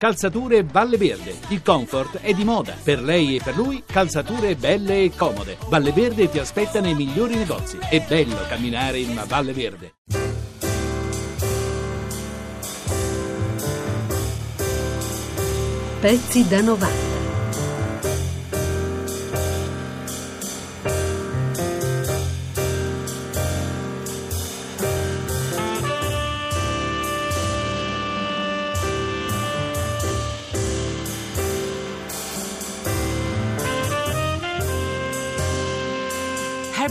Calzature Valle Verde. Il comfort è di moda. Per lei e per lui, calzature belle e comode. Valle Verde ti aspetta nei migliori negozi. È bello camminare in una Valle Verde. Pezzi da 90.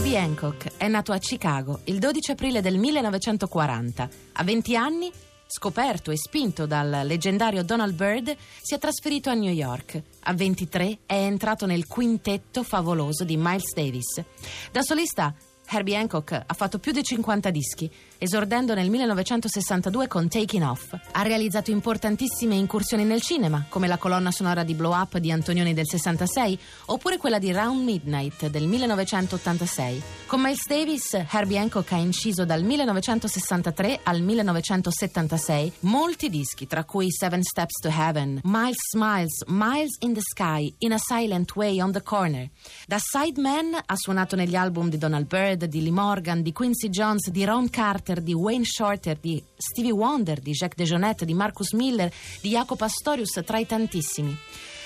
Herbie Hancock è nato a Chicago il 12 aprile del 1940. A 20 anni, scoperto e spinto dal leggendario Donald Byrd, si è trasferito a New York. A 23 è entrato nel quintetto favoloso di Miles Davis. Da solista Herbie Hancock ha fatto più di 50 dischi, esordendo nel 1962 con Taking Off. Ha realizzato importantissime incursioni nel cinema, come la colonna sonora di Blow Up di Antonioni del 66, oppure quella di Round Midnight del 1986. Con Miles Davis, Herbie Hancock ha inciso dal 1963 al 1976 molti dischi, tra cui Seven Steps to Heaven, Miles Smiles, Miles in the Sky, In a Silent Way on the Corner. Da sideman ha suonato negli album di Donald Byrd, di Lee Morgan, di Quincy Jones, di Ron Carter, di Wayne Shorter, di Stevie Wonder, di Jacques DeJohnette, di Marcus Miller, di Jacopo Pastorius, tra i tantissimi.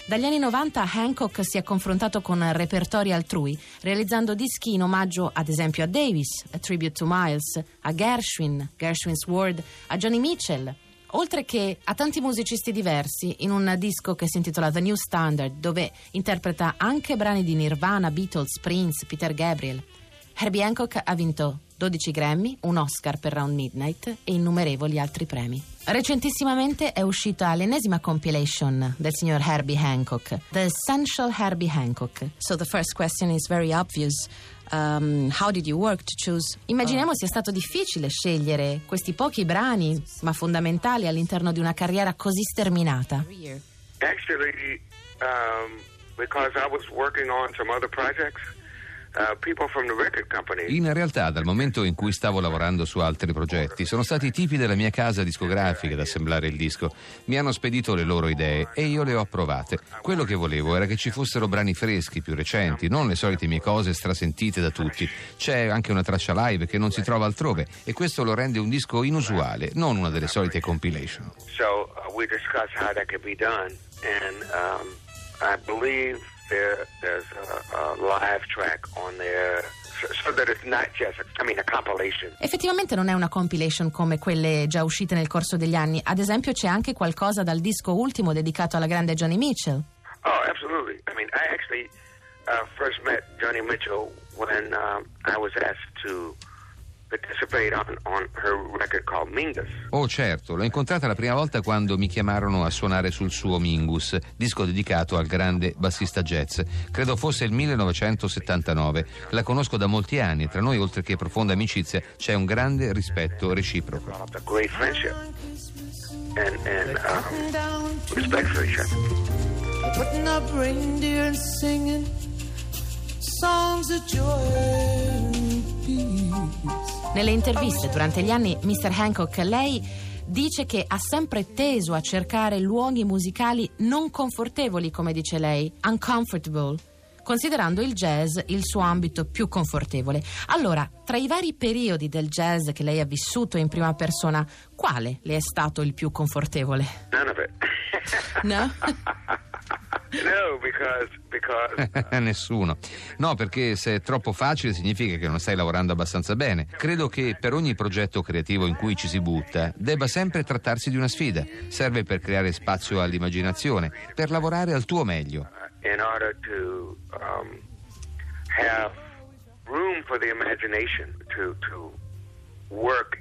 Dagli anni 90 Hancock si è confrontato con repertori altrui, realizzando dischi in omaggio ad esempio a Davis, A Tribute to Miles, a Gershwin, Gershwin's World, a Johnny Mitchell, oltre che a tanti musicisti diversi in un disco che si intitola The New Standard, dove interpreta anche brani di Nirvana, Beatles, Prince, Peter Gabriel. Herbie Hancock ha vinto 12 Grammy, un Oscar per Round Midnight e innumerevoli altri premi. Recentissimamente è uscita l'ennesima compilation del signor Herbie Hancock, The Essential Herbie Hancock. So the first question is very obvious. Um, how did you work to choose? Immaginiamo sia stato difficile scegliere questi pochi brani, ma fondamentali all'interno di una carriera così sterminata. Actually, um, because I was working on some other projects. Uh, in realtà, dal momento in cui stavo lavorando su altri progetti, sono stati i tipi della mia casa discografica ad assemblare il disco. Mi hanno spedito le loro idee e io le ho approvate. Quello che volevo era che ci fossero brani freschi, più recenti, non le solite mie cose strasentite da tutti. C'è anche una traccia live che non si trova altrove e questo lo rende un disco inusuale, non una delle solite compilation. So uh, we discussed how that could be done and um, I believe there, there's a, a live track on there. So that it's not just, I mean, a compilation. Effettivamente non è una compilation come quelle già uscite nel corso degli anni. Ad esempio c'è anche qualcosa dal disco ultimo dedicato alla grande Johnny Mitchell. Oh, absolutely. I mean, I actually uh, first met Johnny Mitchell when um, I was asked to Oh certo, l'ho incontrata la prima volta quando mi chiamarono a suonare sul suo Mingus, disco dedicato al grande bassista jazz. Credo fosse il 1979. La conosco da molti anni e tra noi, oltre che profonda amicizia, c'è un grande rispetto reciproco. And, and, um, respect for each other. Putting up reindeer and singing songs of joy. Nelle interviste durante gli anni, Mr. Hancock, lei dice che ha sempre teso a cercare luoghi musicali non confortevoli, come dice lei, uncomfortable, considerando il jazz il suo ambito più confortevole. Allora, tra i vari periodi del jazz che lei ha vissuto in prima persona, quale le è stato il più confortevole? None of it. no? No, because, because, uh... Nessuno. No, perché se è troppo facile significa che non stai lavorando abbastanza bene. Credo che per ogni progetto creativo in cui ci si butta debba sempre trattarsi di una sfida. Serve per creare spazio all'immaginazione, per lavorare al tuo meglio. In order to um, have room for the imagination to, to work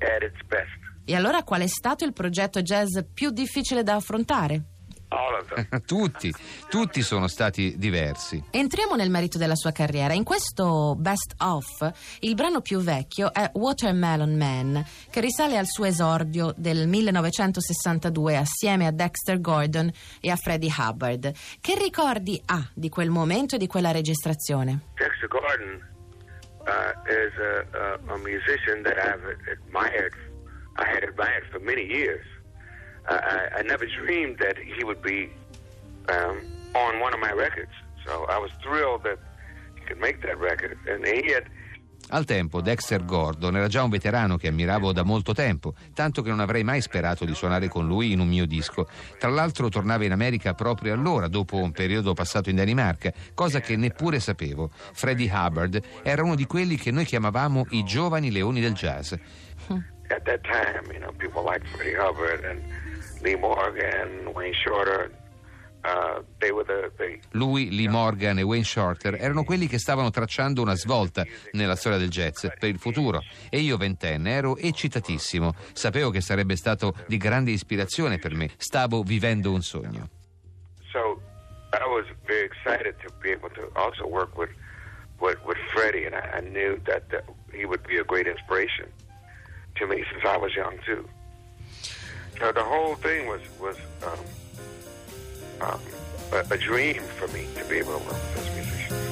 at its best. E allora qual è stato il progetto jazz più difficile da affrontare? tutti, tutti sono stati diversi. Entriamo nel merito della sua carriera. In questo Best Of, il brano più vecchio è Watermelon Man, che risale al suo esordio del 1962 assieme a Dexter Gordon e a Freddie Hubbard. Che ricordi ha di quel momento e di quella registrazione? Dexter Gordon uh, is a, a, a musician that I've admired. I had admired for many years. I, I never dreamed that he would be um, on one of my records. So I was thrilled that he could make that record. And he had Al tempo Dexter Gordon era già un veterano che ammiravo da molto tempo, tanto che non avrei mai sperato di suonare con lui in un mio disco. Tra l'altro tornava in America proprio allora, dopo un periodo passato in Danimarca, cosa che neppure sapevo. Freddie Hubbard era uno di quelli che noi chiamavamo i giovani leoni del jazz. At that time, you know, people like Freddie Hubbard and Lee Morgan, Wayne Shorter, Uh, Lui, Lee Morgan e Wayne Shorter erano quelli che stavano tracciando una svolta nella storia del jazz per il futuro e io ventenne ero eccitatissimo, sapevo che sarebbe stato di grande ispirazione per me, stavo vivendo un sogno. So I was very excited to be able to also work with with, with Freddie and I, I knew that, that he would be a great inspiration to me since I was young too. So the whole thing was was um, um, a, a dream for me to be able to work with those musicians.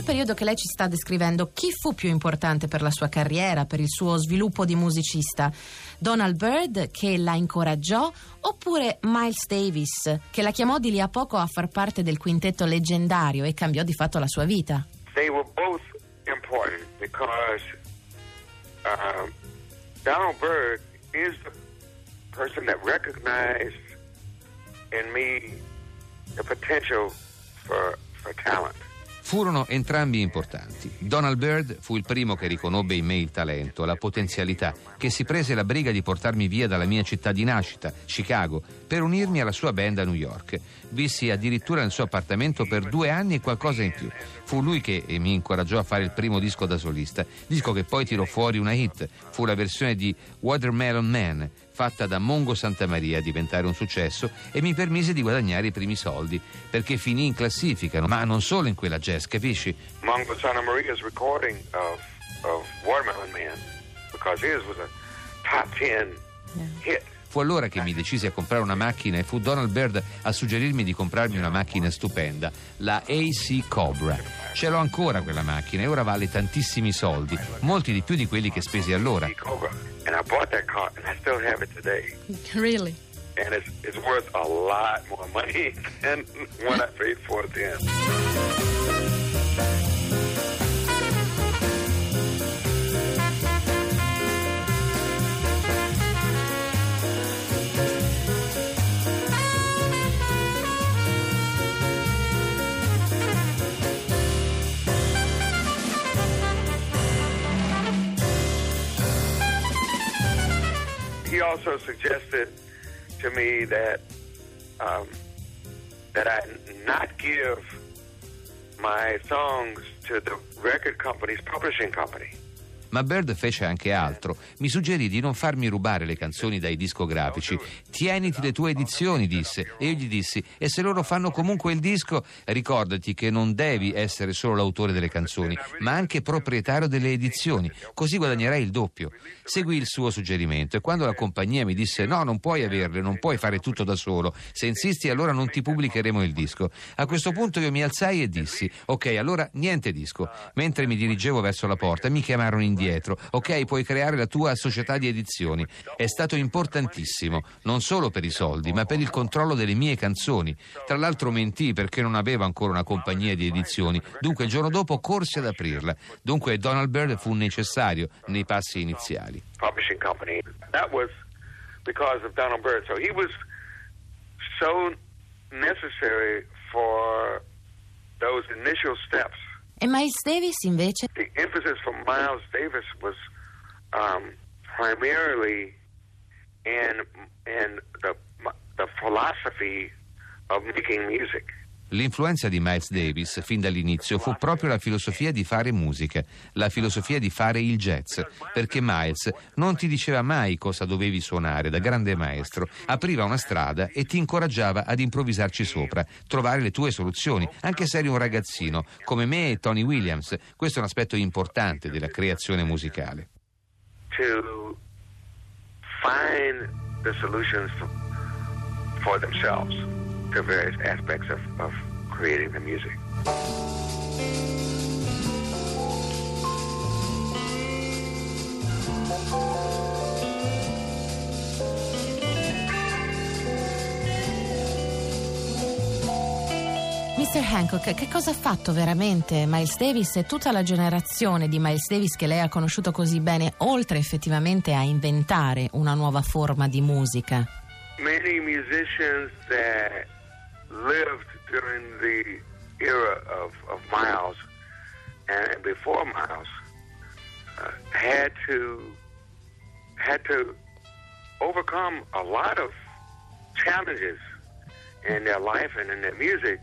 Quel periodo che lei ci sta descrivendo, chi fu più importante per la sua carriera, per il suo sviluppo di musicista? Donald Byrd, che la incoraggiò, oppure Miles Davis, che la chiamò di lì a poco a far parte del quintetto leggendario e cambiò di fatto la sua vita? They were both important because uh, Donald Byrd is the person that recognized in me the potential for, for talent. Furono entrambi importanti. Donald Byrd fu il primo che riconobbe in me il talento, la potenzialità, che si prese la briga di portarmi via dalla mia città di nascita, Chicago, per unirmi alla sua band a New York. Vissi addirittura nel suo appartamento per due anni e qualcosa in più. Fu lui che mi incoraggiò a fare il primo disco da solista, disco che poi tirò fuori una hit. Fu la versione di Watermelon Man, fatta da Mongo Santa Maria a diventare un successo e mi permise di guadagnare i primi soldi, perché finì in classifica, ma non solo in quella jazz, capisci? Mongo Santa Maria's recording of, of Watermelon Man, because his was a top 10 hit. Fu allora che mi decisi a comprare una macchina e fu Donald Byrd a suggerirmi di comprarmi una macchina stupenda, la AC Cobra. Ce l'ho ancora quella macchina e ora vale tantissimi soldi, molti di più di quelli che spesi allora. And I bought that car and I still have it today. Really? And it's, it's worth a lot more money than what I paid for it then. He also suggested to me that um, that I not give my songs to the record company's publishing company. Ma Bird fece anche altro. Mi suggerì di non farmi rubare le canzoni dai discografici. Tieniti le tue edizioni, disse. E io gli dissi: E se loro fanno comunque il disco, ricordati che non devi essere solo l'autore delle canzoni, ma anche proprietario delle edizioni. Così guadagnerai il doppio. Seguì il suo suggerimento e quando la compagnia mi disse: No, non puoi averle, non puoi fare tutto da solo. Se insisti, allora non ti pubblicheremo il disco. A questo punto io mi alzai e dissi: Ok, allora niente disco. Mentre mi dirigevo verso la porta, mi chiamarono in indietro. Ok, puoi creare la tua società di edizioni. È stato importantissimo, non solo per i soldi, ma per il controllo delle mie canzoni. Tra l'altro mentì perché non avevo ancora una compagnia di edizioni, dunque il giorno dopo corsi ad aprirla. Dunque Donald Byrd fu necessario nei passi iniziali. Publishing company. That was because of Donald Byrd. So he was so necessary for those initial steps. E Miles Davis invece? The emphasis for Miles Davis was um, primarily in in the the philosophy of making music. L'influenza di Miles Davis fin dall'inizio fu proprio la filosofia di fare musica, la filosofia di fare il jazz, perché Miles non ti diceva mai cosa dovevi suonare da grande maestro, apriva una strada e ti incoraggiava ad improvvisarci sopra, trovare le tue soluzioni, anche se eri un ragazzino, come me e Tony Williams. Questo è un aspetto importante della creazione musicale. To find the solutions for, themselves to various aspects of, of creating the music. Mr. Hancock, che cosa ha fatto veramente Miles Davis e tutta la generazione di Miles Davis che lei ha conosciuto così bene, oltre effettivamente a inventare una nuova forma di musica? Many musicians that lived during the era of, of Miles and before Miles uh, had to had to overcome a lot of challenges in their life and in their music.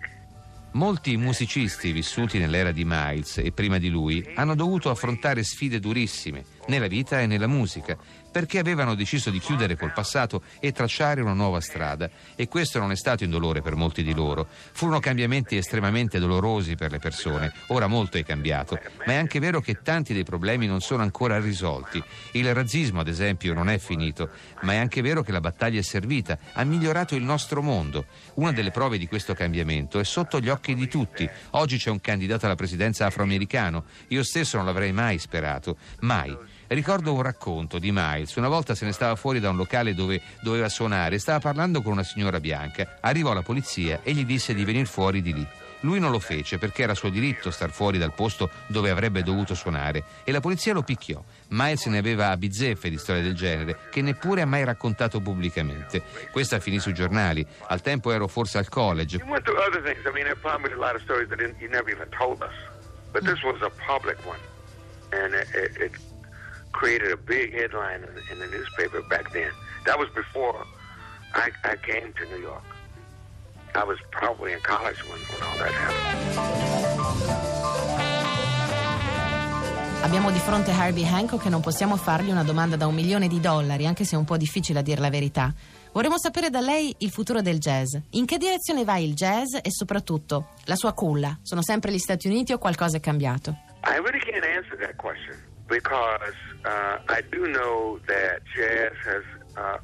Molti musicisti vissuti nell'era di Miles e prima di lui hanno dovuto affrontare sfide durissime nella vita e nella musica perché avevano deciso di chiudere col passato e tracciare una nuova strada e questo non è stato indolore per molti di loro. Furono cambiamenti estremamente dolorosi per le persone, ora molto è cambiato, ma è anche vero che tanti dei problemi non sono ancora risolti. Il razzismo, ad esempio, non è finito, ma è anche vero che la battaglia è servita, ha migliorato il nostro mondo. Una delle prove di questo cambiamento è sotto gli occhi di tutti. Oggi c'è un candidato alla presidenza afroamericano, io stesso non l'avrei mai sperato, mai. Ricordo un racconto di Miles. Una volta se ne stava fuori da un locale dove doveva suonare, stava parlando con una signora bianca. Arrivò la polizia e gli disse di venire fuori di lì. Lui non lo fece perché era suo diritto star fuori dal posto dove avrebbe dovuto suonare e la polizia lo picchiò. Miles ne aveva a bizzeffe di storie del genere che neppure ha mai raccontato pubblicamente. Questa finì sui giornali. Al tempo ero forse al college. But this was a public one. And it, it, created a big headline in, the newspaper back then. That was before I, I came to New York. I was probably in college when, when all that happened. Abbiamo di fronte Harvey Hancock e non possiamo fargli una domanda da un milione di dollari, anche se è un po' difficile a dire la verità. Vorremmo sapere da lei il futuro del jazz. In che direzione va il jazz e soprattutto la sua culla? Sono sempre gli Stati Uniti o qualcosa è cambiato? I really can't answer that question because uh, I do know that jazz has uh,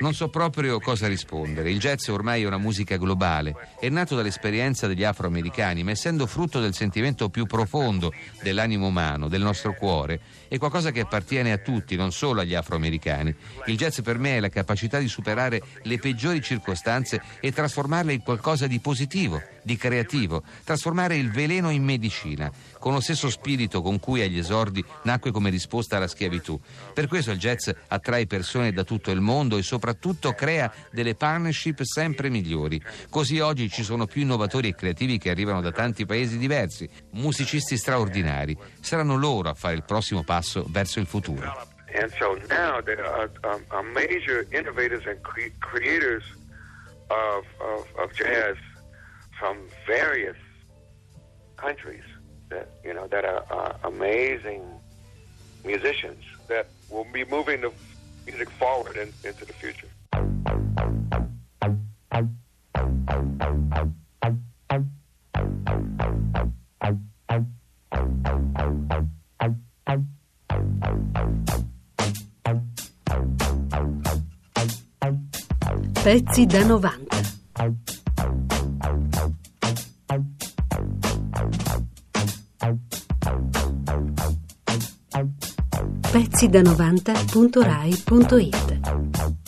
Non so proprio cosa rispondere. Il jazz ormai è una musica globale. È nato dall'esperienza degli afroamericani, ma essendo frutto del sentimento più profondo dell'animo umano, del nostro cuore, è qualcosa che appartiene a tutti, non solo agli afroamericani. Il jazz per me è la capacità di superare le peggiori circostanze e trasformarle in qualcosa di positivo, di creativo, trasformare il veleno in medicina, con lo stesso spirito con cui agli esordi nacque come risposta alla schiavitù. Per questo il jazz attrae persone da tutto il mondo e soprattutto crea delle partnership sempre migliori. Così oggi ci sono più innovatori e creativi che arrivano da tanti paesi diversi, musicisti straordinari. Saranno loro a fare il prossimo passo verso il futuro. And so now there are, um, are major innovators and cre- creators of, of, of jazz from various countries that you know that are, amazing musicians that will be moving the music forward in, into the future. Pezzi da 90. Pezzi da 90.rai.it